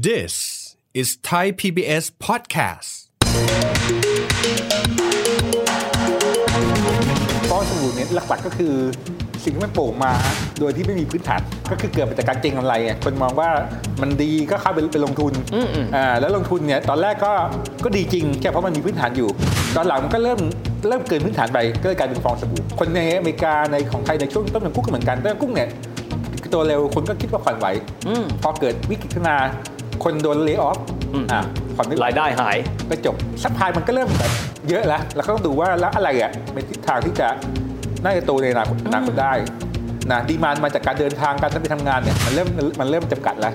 This is Thai PBS podcast. ฟองสบู่เนี่ยหลักๆก็คือสิ่งที่มันโป่งมาโดยที่ไม่มีพื้นฐานก็คือเกิดมาจากการเก็งกำไรอะคนมองว่ามันดีก็เข้าไปไปลงทุนอ่าแล้วลงทุนเนี่ยตอนแรกก็ก็ดีจริงแค่เพราะมันมีพื้นฐานอยู่ ตอนหลังมันก็เริ่มเริ่มเกินพื้นฐานไปก็เลยกลายเป็นฟองสบู่คนในอเมริกาในของไทยในช่วงต้นมันกุ้งก็เหมือนกันต้นกุ้งเนี่ยตัวเร็วคนก็คิดว่าผ่อนไหวพอเกิดวิกฤตขึ้นมา คนโดน lay off อ่าผ่อนไม่ไหวรายได้หายก็จบ supply มันก็เริ่มแบบเยอะแล้ว แล้วก็ต้องดูว่าแล้วอะไรอะเป็นทิศทางที่จะน่าจะโตในอนาคตอนาคตได้นะ demand มาจากการเดินทางการไปทำงานเนี่ยมันเริ่มมันเริ่มจำกัดแล้ว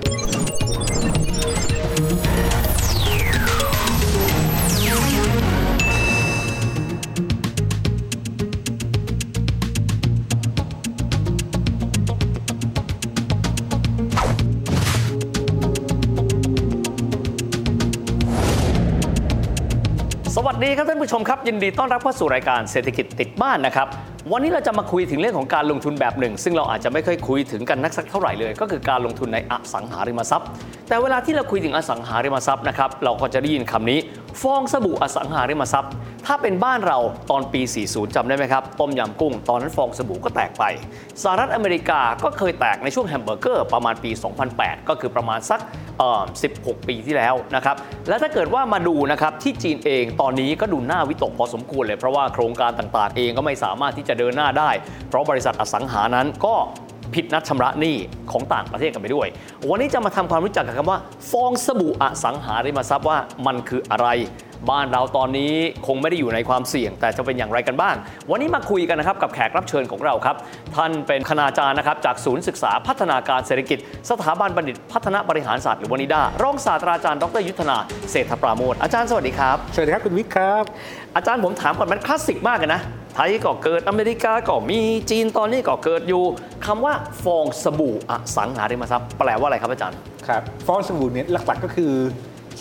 ครับท่านผู้ชมครับ ยินดีต้อนรับเข้าสู่รายการเศรษฐกิจติดบ้านนะครับวันนี้เราจะมาคุยถึงเรื่องของการลงทุนแบบหนึ่ง ซึ่งเราอาจจะไม่ค่อยคุยถึงกันนักสักเท่าไหร่เลย ก็คือการลงทุนในอสังหาริมทรัพย์ แต่เวลาที่เราคุยถึงอสังหาริมทรัพย์นะครับเราก็จะได้ยินคำนี้ ฟองสบู่อสังหาริมทรัพย์ ถ้าเป็นบ้านเราตอนปี 40จำได้ไหมครับ ต้มยำกุ้ง ตอนนั้นฟองสบู่ก็แตกไป สหรัฐอเมริกาก็เคยแตกในช่วงแฮมเบอร์เกอร์ประมาณปี 2008 ก็คือประมาณสัก16 ปีที่แล้วนะครับ และถ้าเกิดว่ามาดูนะครับที่จีนเองตอนนี้ก็ดูหน้าวิตกพอสมควรเลย เพราะว่าโครงการต่างๆ เองก็ไม่สามารถที่จะเดินหน้าได้ เพราะบริษัทอสังหานั้นก็ผิดนัดชำระหนี้ของต่างประเทศกันไปด้วย วันนี้จะมาทำความรู้จักกับคำว่า ฟองสบู่อสังหาริมทรัพย์ว่ามันคืออะไร บ้านเราตอนนี้คงไม่ได้อยู่ในความเสี่ยง แต่จะเป็นอย่างไรกันบ้าง วันนี้มาคุยกันนะครับกับแขกรับเชิญของเราครับ ท่านเป็นคณาจารย์นะครับจากศูนย์ศึกษาพัฒนาการเศรษฐกิจ สถาบันบัณฑิตพัฒนาบริหารศาสตร์หรือวานิดารองศาสตราจารย์ดรยุทธนาเศรษฐปราโมทอาจารย์สวัสดีครับสวัสดีครับคุณวิกครับอาจารย์ผมถามก่อนมันคลาสสิกมากเลยนะไทยก็เกิดอเมริกาก็มีจีนตอนนี้ก็เกิดอยู่คำว่าฟองสบู่อสังหาริมทรัพย์แปลว่าอะไรครับอาจารย์ครับฟองสบู่เนี่ยหลักๆก็คือ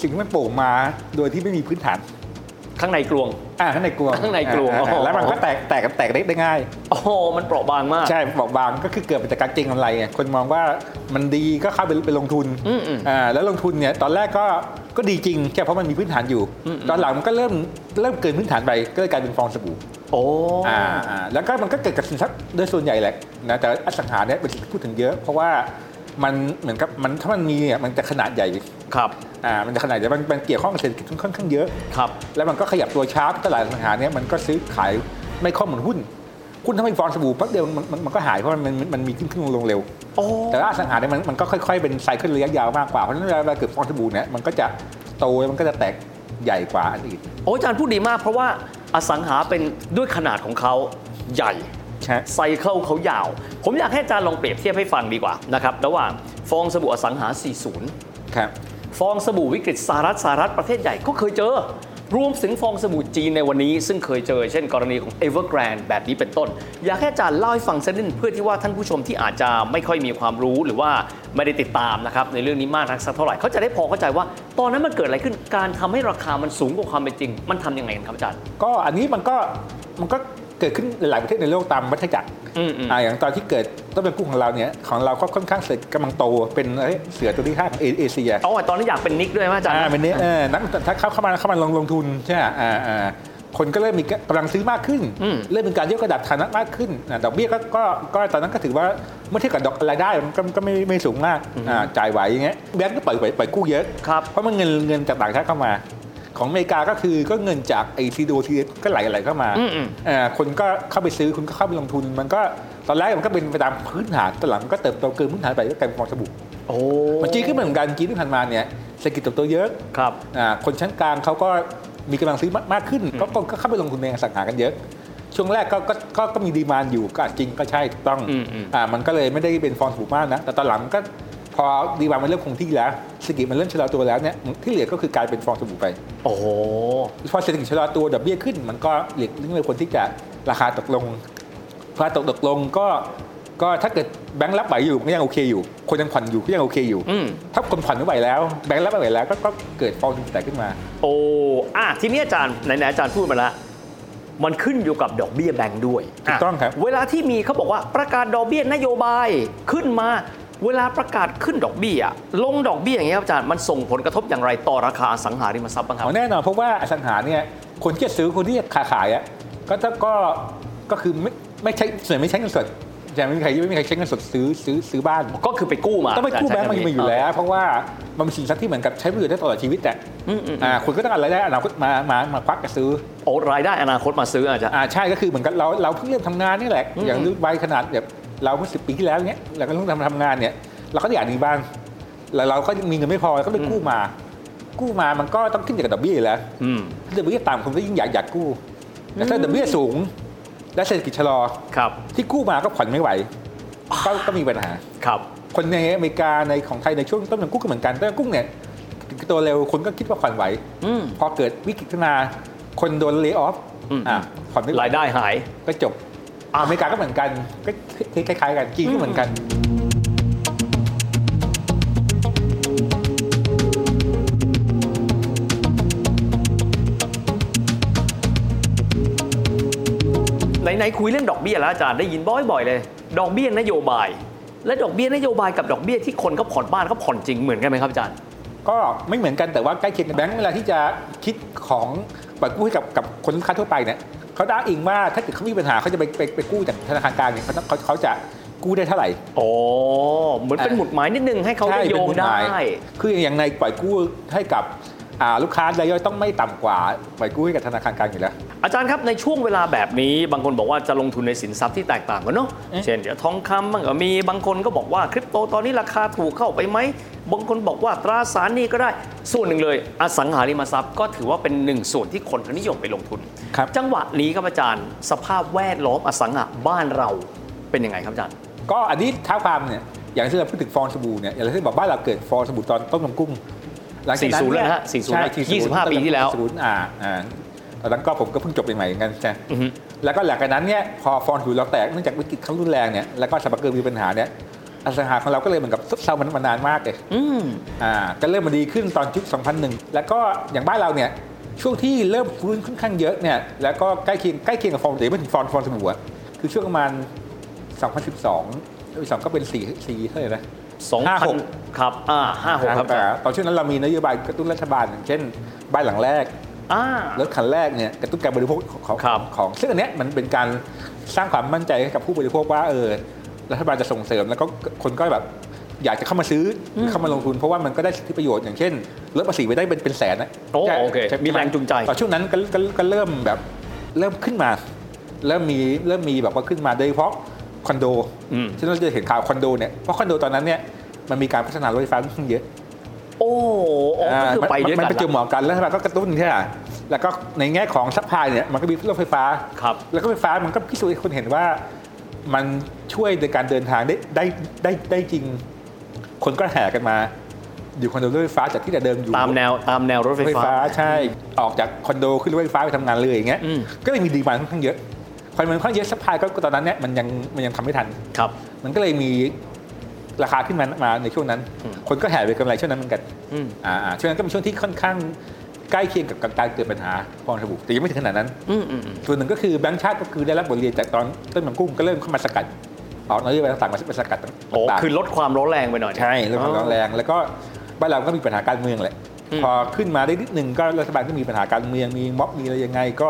สิ่งที่มันโป่งมาโดยที่ไม่มีพื้นฐาน ข้างในกลวง อ่าข้างในกลวงข้างในกลวงอ่าโอ้โหแล้วมันก็แตกแตกแตกได้ได้ง่าย โอ้โหมันเปราะบางมาก ใช่บอกบางก็คือเกิดมาจากการเก็งกำไรไงคนมองว่ามันดีก็เข้าไปไปลงทุนอืมอืมอ่าแล้วลงทุนเนี่ยตอนแรกก็ก็ดีจริงแค่เพราะมันมีพื้นฐานอยู่ตอนหลังมันก็เริ่มเริ่มเกินพื้นฐานไปก็เลยกลายเป็นฟองสบู่โอ้อ่าอ่าแล้วก็มันก็เกิดกับสินทรัพย์โดยส่วนใหญ่แหละนะแต่อสังหาเนี่ยเป็นสิ่งที่พูดถึงเยอะ เพราะว่า มันเหมือนกับมันถ้ามันมีเนี่ยมันจะขนาดใหญ่ครับอ่ามันจะขนาดใหญ่มันมันเกี่ยวข้องกับเศรษฐกิจค่อนข้างเยอะครับแล้วมันก็ขยับตัวช้าตลาดอสังหาเนี่ยมันก็ซื้อขายไม่ค่อยเหมือนหุ้นหุ้นถ้าไม่ฟองสบู่แป๊บเดียวมันมันมันก็หายเพราะมันมันมันมีขึ้นขึ้นลงลงเร็วโอ้แต่ว่าอสังหาเนี่ยมันมันก็ค่อยๆเป็นไซเคิลระยะยาวมากกว่าเพราะฉะนั้นเวลาเกิดฟองสบู่เนี่ยมันก็จะโตแล้วมันก็จะแตกใหญ่กว่าอันอื่นโอ้อาจารย์พูดดีมากเพราะว่าอสังหาเป็นด้วยขนาดของเขาใหญ่ใช่ ไซเคิลเขายาว ผมอยากให้อาจารย์ลองเปรียบเทียบให้ฟังดีกว่านะครับระหว่างฟองสบู่อสังหา 40 ครับ ฟองสบู่วิกฤตสหรัฐสหรัฐประเทศใหญ่ก็เคยเจอ รวมถึงฟองสบู่จีนในวันนี้ ซึ่งเคยเจอ เช่นกรณีของ Evergrande แบบนี้เป็นต้น อยากให้อาจารย์เล่าให้ฟังสักนิดเพื่อที่ว่าท่านผู้ชมที่อาจจะไม่ค่อยมีความรู้หรือว่าไม่ได้ติดตามนะครับในเรื่องนี้มากนักสักเท่าไหร่เขาจะได้พอเข้าใจว่า ตอนนั้นมันเกิดอะไรขึ้นการทำให้ราคามันสูงกว่าความเป็นจริง มันทำยังไงกันครับอาจารย์ ก็อันนี้มันก็มันก็ เกิดขึ้นหลายประเทศในโลกตามวัฏจักรอืมอืมอ่าอย่างตอนที่เกิดต้นเป็นกุ้งของเราเนี่ยของเราก็ค่อนข้างเสร็จกำลังโตเป็นเอ้ยเสือตัวที่ห้าของเอเอเชียอ๋อตอนนั้นอยากเป็นนิกด้วยไหมอาจารย์อ่าเป็นนี้เออนักถ้าเข้าเข้ามาเข้ามาลงลงทุนใช่ไหมอ่าอ่าคนก็เริ่มมีกำลังซื้อมากขึ้นอืมเริ่มมีการยกระดับฐานะมากขึ้นอ่าดอกเบี้ยก็ก็ก็ตอนนั้นก็ถือว่าเมื่อเทียบกับดอกรายได้มันก็ก็ไม่ไม่สูงมากอ่าจ่ายไหวอย่างเงี้ยแบงก์ก็ปล่อยปล่อยปล่อยกู้เยอะครับเพราะมันเงินเงินจากต่างชาติเข้ามา ของอเมริกาก็คือก็เงินจากไอซีโดทีก็ไหลไหลเข้ามาอืมอืมอ่าคนก็เข้าไปซื้อคุณก็เข้าไปลงทุน มันก็ตอนแรกมันก็เป็นไปตามพื้นฐานตอนหลังมันก็เติบโตเกินพื้นฐานไปก็กลายเป็นฟองสบู่โอ้มันจีนก็เหมือนกันจีนที่ผ่านมาเนี่ยเศรษฐกิจเติบโตเยอะครับอ่าคนชั้นกลางเขาก็มีกำลังซื้อมากขึ้นก็ก็ก็เข้าไปลงทุนในอสังหากันเยอะช่วงแรกก็ก็ก็ก็มีดีมานอยู่ก็จริงก็ใช่ถูกต้องอืมอืมอ่ามันก็เลยไม่ได้เป็นฟองสบู่มากนะแต่ตอนหลังก็พอดีมานมันเริ่มคงที่แล้ว เศรษฐกิจมันเริ่มชะลอตัวแล้วเนี่ยที่เหลือก็คือกลายเป็นฟองสบู่ไป โอ้โหพอเศรษฐกิจชะลอตัวดอกเบี้ยขึ้น มันก็หลีกเลี่ยงเลยคนที่จะราคาตกลงพอตกตกลงก็ก็ถ้าเกิดแบงค์รับไหวอยู่ก็ยังโอเคอยู่ คนยังผ่อนอยู่ก็ยังโอเคอยู่อืมถ้าคนผ่อนไม่ไหวแล้ว แบงค์รับไม่ไหวแล้วก็ก็เกิดฟองสบู่แตกขึ้นมา โอ้อะทีนี้อาจารย์ไหนๆอาจารย์พูดมาแล้วมันขึ้นอยู่กับดอกเบี้ยแบงค์ด้วยถูกต้องครับ เวลาที่มีเขาบอกว่าประกาศดอกเบี้ยนโยบายขึ้นมา เวลาประกาศขึ้นดอกเบี้ย ลงดอกเบี้ยอย่างเงี้ยครับอาจารย์มันส่งผลกระทบอย่างไรต่อราคาอสังหาริมทรัพย์บ้างครับเอาแน่นอนเพราะว่าอสังหาเนี่ยคนที่จะซื้อคนที่จะขาขายอะก็จะก็ก็คือไม่ไม่ใช่ส่วนใหญ่ไม่ใช้เงินสดแต่ไม่มีใครไม่มีใครใช้เงินสดซื้อซื้อซื้อบ้าน ก็คือไปกู้มาต้องไปกู้แบงก์มันใช้มีอยู่แล้ว เพราะว่ามันเป็นสินทรัพย์ที่เหมือนกับใช้ประโยชน์ได้ตลอดชีวิตแต่อ่าคุณก็ต้องการรายได้อนาคตมามามาควักกับซื้อโอ้รายได้อนาคตมาซื้ออาจารย์อ่าใช่ก็คือเหมือนกับเราเราเพิ่งเริ่มทำงานนี่แหละอย่างรุ่นวัยขนาดแบบ เราเมื่อสิปีที่แล้วเนี้ยเราก็เพิ่งทำทำงานเนี่ย เราก็อยากมีบ้างแล้วเราก็มีเงินไม่พอก็ไปกู้มา กู้มามันก็ต้องขึ้นอยู่กับดอกเบี้ยอยู่แล้วอืมถ้าดอกเบี้ยต่ำคนก็ยิ่งอยากอยากกู้แต่ถ้าดอกเบี้ยสูง และเศรษฐกิจชะลอครับ ที่กู้มาก็ผ่อนไม่ไหวก็ก็มีปัญหาครับ คนในอเมริกาในของไทยในช่วงต้นของกู้ก็เหมือนกันต้นกุ้งเนี่ยตัวเร็วคนก็คิดว่าผ่อนไหวอืมพอเกิดวิกฤตขึ้นมาคนโดนเลิกออฟอืมอะผ่อนไม่ไหวรายได้หายก็จบ อเมริกาก็เหมือนกันก็คล้ายๆกันจีนก็เหมือนกันไหนๆคุยเรื่องดอกเบี้ยแล้วอาจารย์ได้ยินบ่อยๆเลย ดอกเบี้ยนโยบาย และดอกเบี้ยนโยบายกับดอกเบี้ยที่คนเขาผ่อนบ้านเขาผ่อนจริงเหมือนกันไหมครับอาจารย์ก็ไม่เหมือนกันแต่ว่าใกล้เคียงกันแบงก์เวลาที่จะคิดของปล่อยกู้ให้กับกับคนลูกค้าทั่วไปเนี่ย เขาได้อิงว่าถ้าเกิดเขามีปัญหาเขาจะไปไปไปกู้จากธนาคารกลางเนี่ยเขาเขาเขาจะกู้ได้เท่าไหร่ โอ้เหมือนเป็นหมุดหมายนิดนึงให้เขาได้โยงเป็นกฎหได้มายคืออย่างในปล่อยกู้ให้กับอ่าลูกค้ารายย่อยต้องไม่ต่ำกว่าปล่อยกู้ให้กับธนาคารกลางอยู่แล้ว อาจารย์ครับในช่วงเวลาแบบนี้ บางคนบอกว่าจะลงทุนในสินทรัพย์ที่แตกต่างกันเนาะเอ๊ะเช่นเดี๋ยวทองคำบ้างก็มีบางคนก็บอกว่าคริปโตตอนนี้ราคาถูกเข้าไปไหมบางคนบอกว่าตราสารหนี้ก็ได้ ส่วนหนึ่งเลย อสังหาริมทรัพย์ก็ถือว่าเป็นหนึ่งส่วนที่คนเขานิยมไปลงทุนครับจังหวะนี้ครับอาจารย์ สภาพแวดล้อมอสังหาบ้านเราเป็นยังไงครับอาจารย์ ก็อันนี้ท้าความเนี่ยอย่างที่เราพูดถึงฟองสบู่เนี่ยอย่างที่บอกบ้านเราเกิดฟองสบู่ตอนต้มยำกุ้งหลังจากนั้น40แล้วเนี่ยนะฮะ40ใช่25ปีที่แล้ว40อ่าอ่า ตอนนั้นก็ผมก็เพิ่งจบใหม่ๆเหมือนกันใช่อือฮึแล้วก็หลังจากนั้นเนี่ยพอฟองสบู่เราแตกเนื่องจากวิกฤตครั้งรุนแรงเนี่ยแล้วก็สปาเกอร์มีปัญหาเนี่ยอสังหาของเราก็เลยเหมือนกับซบเซามันมานานมากเลยอืมอ่าก็เริ่มมาดีขึ้นตอนยุค2001 แล้วก็อย่างบ้านเราเนี่ยช่วงที่เริ่มฟื้นค่อนข้างเยอะเนี่ยแล้วก็ใกล้เคียงใกล้เคียงกับฟองเดี๋ยวไม่ถึงฟองฟองสบู่อะคือช่วงประมาณ 2012 2012ก็เป็น4 4เท่าไหร่นะสองพันครับอ่าห้าหกครับอาแต่จารย์ตอนช่วงนั้นเรามีนโยบายกระตุ้นรัฐบาลอย่างเช่นบ้านหลังแรกอ่า รถคันแรกเนี่ยกระตุ้นการบริโภคของครับของซึ่งอันเนี้ยมันเป็นการสร้างความมั่นใจให้กับผู้บริโภคว่าเออรัฐบาลจะส่งเสริมแล้วก็คนก็แบบอยากจะเข้ามาซื้ออเข้ามาลงทุนเพราะว่ามันก็ได้สิทธิประโยชน์อย่างเช่นลดภาษีไปได้เป็นเป็นแสนนะโอ้ใช่โอเคใช่มีแรงจูงใจตอนช่วงนั้นก็ก็ก็เริ่มแบบเริ่มขึ้นมาเริ่มมีเริ่มมีแบบว่าขึ้นมาโดยเฉพาะคอนโดอืมซึ่งเราจะเห็นข่าวคอนโดเนี่ยเพราะคอนโดตอนนั้นเนี่ยมันมีการพัฒนารถไฟฟ้าค่อนข้างเยอะ โอ้โอ้ก็คือไปด้วยมันกันไปเจอหมอกันแล้วรัฐบาลก็กระตุ้นใช่ไหมแล้วก็ในแง่ของ supply เนี่ยมันก็มีรถไฟฟ้าครับแล้วก็ไฟฟ้ามันก็พิสูจน์ให้คนเห็นว่า มันช่วยในการเดินทางได้ได้ได้ได้จริง คนก็แห่กันมา อยู่คอนโดรถไฟฟ้าจากที่แต่เดิมอยู่ตามแนวตามแนวรถรถไฟไฟฟ้าฟ้าใช่ออกจากคอนโดขึ้นรถไฟฟ้าไปทำงานเลยอย่างเงี้ยอืมก็เลยมี demand ค่อนข้างเยอะพอมันค่อนข้างเยอะ supply ก็ตอนนั้นเนี่ยมันยังมันยังทำไม่ทันครับ มันก็เลยมี ราคาขึ้นมามาในช่วงนั้นอืมคนก็แห่ไปกำไรช่วงนั้นเหมือนกันอืมอ่าอ่าช่วงนั้นก็เป็นช่วงที่ค่อนข้างใกล้เคียงกับการเกิดปัญหาฟองสบู่แต่ยังไม่ถึงขนาดนั้นอืมอืมอืมส่วนหนึ่งก็คือแบงก์ชาติก็คือได้รับบทเรียนจากตอนต้มยำกุ้งก็เริ่มเข้ามาสกัดออกนโยบายต่างๆมาสกัดต่างๆโอ้คือลดความร้อนแรงไปหน่อยใช่เรื่องความร้อนแรง แล้วก็บ้านเราก็มีปัญหาการเมืองแหละอืมพอขึ้นมาได้นิดหนึ่งก็รัฐบาลก็มีปัญหาการเมืองมีม็อบมีอะไรยังไง ก็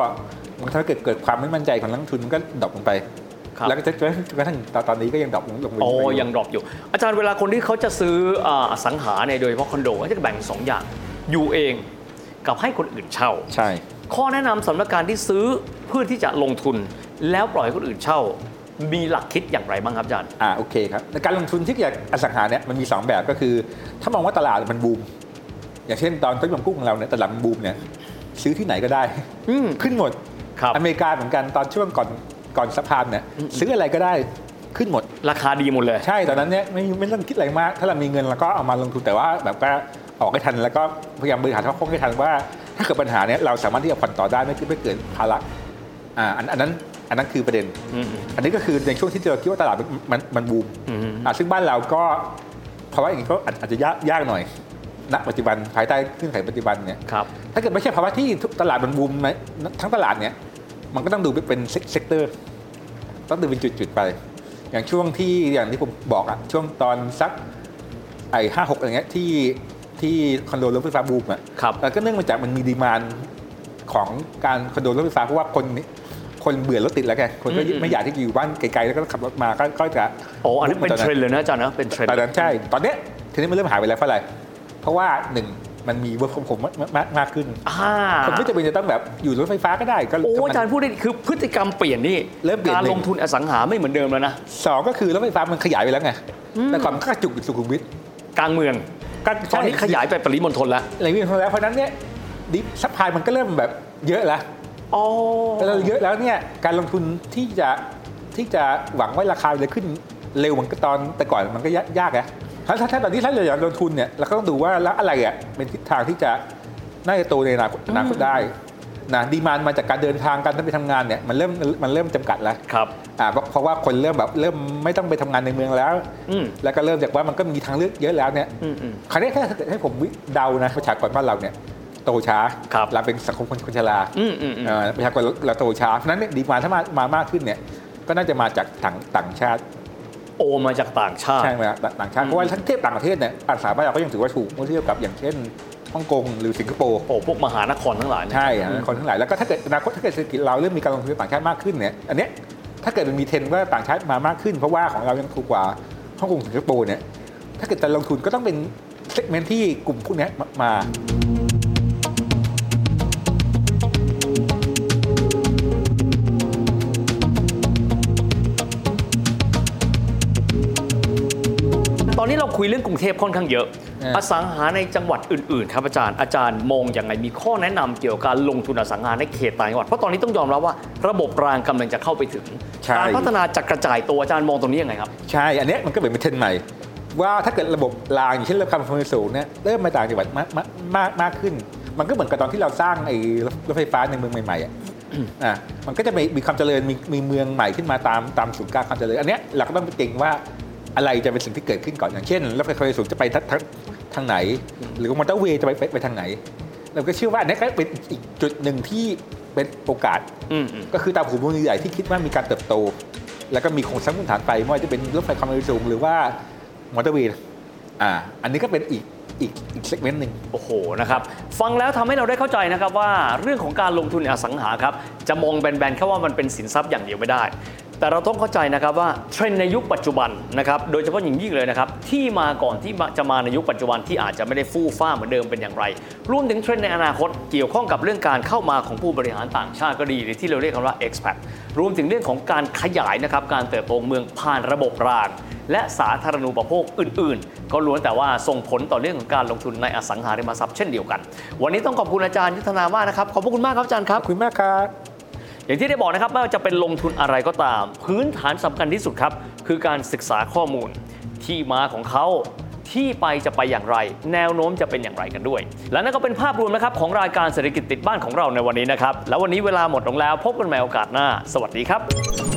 มันถ้าเกิดเกิดความไม่มั่นใจของนักลงทุนมันก็ drop ลงไปครับ แล้วก็จนกระทั่งตอนนี้ก็ยัง drop ลงลงไปโอ้อยู่ยัง drop อยู่ อาจารย์เวลาคนที่เขาจะซื้ออ่าอสังหาเนี่ยโดยเฉพาะคอนโดก็จะแบ่งสองอย่างอยู่เองกับให้คนอื่นเช่า ใช่ ข้อแนะนำสำหรับการที่ซื้อเพื่อที่จะลงทุน แล้วปล่อยให้คนอื่นเช่ามีหลักคิดอย่างไรบ้างครับอาจารย์อ่าโอเคครับในการลงทุนที่เกี่ยวกับอสังหาเนี่ยมันมี 2 แบบก็คือ ถ้ามองว่าตลาดมันบูม อย่างเช่นตอนต้นยำกุ้งของเราเนี่ยตลาดมันบูมเนี่ยซื้อที่ไหนก็ได้อืมขึ้นหมดครับอเมริกาเหมือนกันตอนช่วงก่อน ก่อนสะพานเนี่ยซื้ออะไรก็ได้ขึ้นหมด ราคาดีหมดเลย ใช่ตอนนั้นเนี่ยไม่ไม่ต้องคิดอะไรมาก ถ้าเรามีเงินเราก็เอามาลงทุนแต่ว่าแบบก็ออกให้ทันแล้วก็พยายามบริหารท้องคงให้ทันว่า ถ้าเกิดปัญหาเนี่ยเราสามารถที่จะผ่อนต่อได้ไม่ไม่เกิดภาระอ่าอันอันนั้นอันนั้นคือประเด็นอืมอันนี้ก็คือในช่วงที่เราคิดว่าตลาดมันมันมันบูมอืมอ่าซึ่งบ้านเราก็เพราะว่าอย่างนี้ก็อาจอาจจะยากยากหน่อยณปัจจุบันภายใต้เงื่อนไขปัจจุบันเนี่ยครับถ้าเกิดไม่ใช่ภาวะที่ทุกตลาดมันบูมไหมทั้งตลาดเนี่ย มันก็ต้องดูเป็น sector ต้องดูเป็นจุดๆไป อย่างช่วงที่อย่างที่ผมบอกอะช่วงตอนสักไอ้ห้าหกอะไรเงี้ยที่ที่คอนโดรถไฟฟ้าบูมอะครับแล้วก็เนื่องมาจากมันมี demand ของการคอนโดรถไฟฟ้าเพราะว่าคนคนเบื่อรถติดแล้วไงคนก็อืมไม่อยากที่จะอยู่บ้านไกลๆแล้วก็ขับรถมาก็ก็จะโอ้อันนี้เป็นเทรนด์เลยนะอาจารย์นะเป็นเทรนด์ตอนนั้นใช่ ตอนเนี้ยทีนี้มันเริ่มหายไปแล้วเพราะอะไร เพราะว่าหนึ่ง มันมี work from home มากมากขึ้นอ่าคนไม่จำเป็นจะต้องแบบอยู่รถไฟฟ้าก็ได้ก็โอ้ก็มันอาจารย์พูดได้คือพฤติกรรมเปลี่ยนนี่เริ่มเปลี่ยนการลงทุนอสังหาไม่เหมือนเดิมแล้วนะสองก็คือรถไฟฟ้ามันขยายไปแล้วไงแต่ก่อนมันก็กระจุกอยู่สุขุมวิทกลางเมืองก็ตอนนี้ขยายไปปริมณฑลแล้วอะไรวิ่งแล้วเพราะฉะนั้นเนี่ยดิ supply มันก็เริ่มแบบเยอะแล้วอ๋อแล้วเยอะแล้วเนี่ยการลงทุนที่จะที่จะหวังว่าราคาจะขึ้นเร็วเหมือนกับตอนแต่ก่อนมันก็ยากนะ ถ้าถ้าถ้าตอนนี้ถ้าเราอยากลงทุนเนี่ยเราก็ต้องดูว่าแล้วอะไรอะเป็นทิศทางที่จะน่าจะโตในอนาคตอนาคตได้นะดีมานมาจากการเดินทางการไปทำงานเนี่ยมันเริ่มมันเริ่มจำกัดแล้วครับอ่าเพราะเพราะว่าคนเริ่มแบบเริ่มไม่ต้องไปทำงานในเมืองแล้วอืมแล้วก็เริ่มจากว่ามันก็มีทางเลือกเยอะแล้วเนี่ยอืมอืมคราวนี้ถ้าเกิดให้ผมเดานะประชากรบ้านเราเนี่ยโตช้าครับเราเป็นสังคมคนคนชราอืมอืมอืมเอ่อประชากรเราโตช้าเพราะฉะนั้นเนี่ยดีมาถ้ามามามากขึ้นเนี่ยก็น่าจะมาจากต่างต่างชาติ โอมาจากต่างชาติใช่ไหมครับต่างชาติเพราะว่าถ้าเทียบต่างประเทศเนี่ยภาษาบ้านเราก็ยังถือว่าถูกเมื่อเทียบกับอย่างเช่นฮ่องกงหรือสิงคโปร์โอ้พวกมหานครทั้งหลายเนี่ยใช่อะคนทั้งหลายแล้วก็ถ้าเกิดอนาคตถ้าเกิดเศรษฐกิจเราเริ่มมีการลงทุนต่างชาติมากขึ้นเนี่ยอันเนี้ยถ้าเกิดมันมีเทรนด์ว่าต่างชาติมามากขึ้น เพราะว่าของเรายังถูกกว่าฮ่องกงสิงคโปร์เนี่ยถ้าเกิดจะลงทุนก็ต้องเป็นเซกเมนต์ที่กลุ่มพวกเนี้ยมา ยเรื่องกรุงเทพค่อนข้างเยอะเอออสังหาในจังหวัดอื่นๆ ครับอาจารย์อาจารย์มองอย่างไงมีข้อแนะนำเกี่ยวกับการลงทุนอสังหาในเขตต่างจังหวัดเพราะตอนนี้ต้องยอมรับว่า ระบบรางกำลังจะเข้าไปถึงใช่การพัฒนาจะกระจายตัวอาจารย์มองตรงนี้ยังไงครับใช่อันเนี้ยมันก็เหมือนเป็นเทรนด์ใหม่ ว่าถ้าเกิดระบบรางอย่างเช่นระบบความเร็วสูงเนี่ยเริ่มมาต่างจังหวัดมากมากมากมากขึ้น มันก็เหมือนกับตอนที่เราสร้างไอ้รถไฟฟ้าในเมืองใหม่ๆอะอะมันก็จะมีมีความเจริญมีมีเมืองใหม่ขึ้นมาตามตามศูนย์กลางความเจริญอันเนี้ยเราก็ต้องไปเก่งว่า อะไรจะเป็นสิ่งที่เกิดขึ้นก่อนอย่างเช่นรถไฟความเร็วสูงจะไปทางทางทางไหน หรือว่ามอเตอร์เวย์จะไปไปไปทางไหน เราก็เชื่อว่าอันเนี้ยก็เป็นอีกจุดหนึ่งที่เป็นโอกาสอืมอืมก็คือตามหัวเมืองใหญ่ที่คิดว่ามีการเติบโต แล้วก็มีโครงสร้างพื้นฐานไปไม่ว่าจะเป็นรถไฟความเร็วสูงหรือว่ามอเตอร์เวย์อ่าอันนี้ก็เป็นอีกอีกอีกเซกเมนต์หนึ่งโอ้โหนะครับฟังแล้วทำให้เราได้เข้าใจนะครับว่าเรื่องของการลงทุนในอสังหาครับจะมองแบนๆแค่ว่ามันเป็นสินทรัพย์อย่างเดียวไม่ได้ แต่เราต้องเข้าใจนะครับว่าเทรนด์ในยุคปัจจุบันนะครับโดยเฉพาะอย่างยิ่งเลยนะครับที่มาก่อนที่จะมาในยุคปัจจุบันที่อาจจะไม่ได้ฟู่ฟ่าเหมือนเดิมเป็นอย่างไร รวมถึงเทรนด์ในอนาคตเกี่ยวข้องกับเรื่องการเข้ามาของผู้บริหารต่างชาติก็ดีหรือที่เราเรียกกันว่า expat รวมถึงเรื่องของการขยายนะครับการเติบโตเมืองผ่านระบบรางและสาธารณูปโภคอื่น ๆ ก็ล้วนแต่ว่าส่งผลต่อเรื่องของการลงทุนในอสังหาริมทรัพย์เช่นเดียวกัน วันนี้ต้องขอบคุณอาจารย์ยุทธนามากนะครับ ขอบพระคุณมากครับอาจารย์ครับขอบคุณมากครับ อย่างที่ได้บอกนะครับไม่ว่าจะเป็นลงทุนอะไรก็ตาม พื้นฐานสำคัญที่สุดครับ คือการศึกษาข้อมูล ที่มาของเขาที่ไปจะไปอย่างไร แนวโน้มจะเป็นอย่างไรกันด้วย และนั่นก็เป็นภาพรวมนะครับของรายการเศรษฐกิจติดบ้านของเราในวันนี้นะครับ แล้ววันนี้เวลาหมดลงแล้ว พบกันใหม่โอกาสหน้า สวัสดีครับ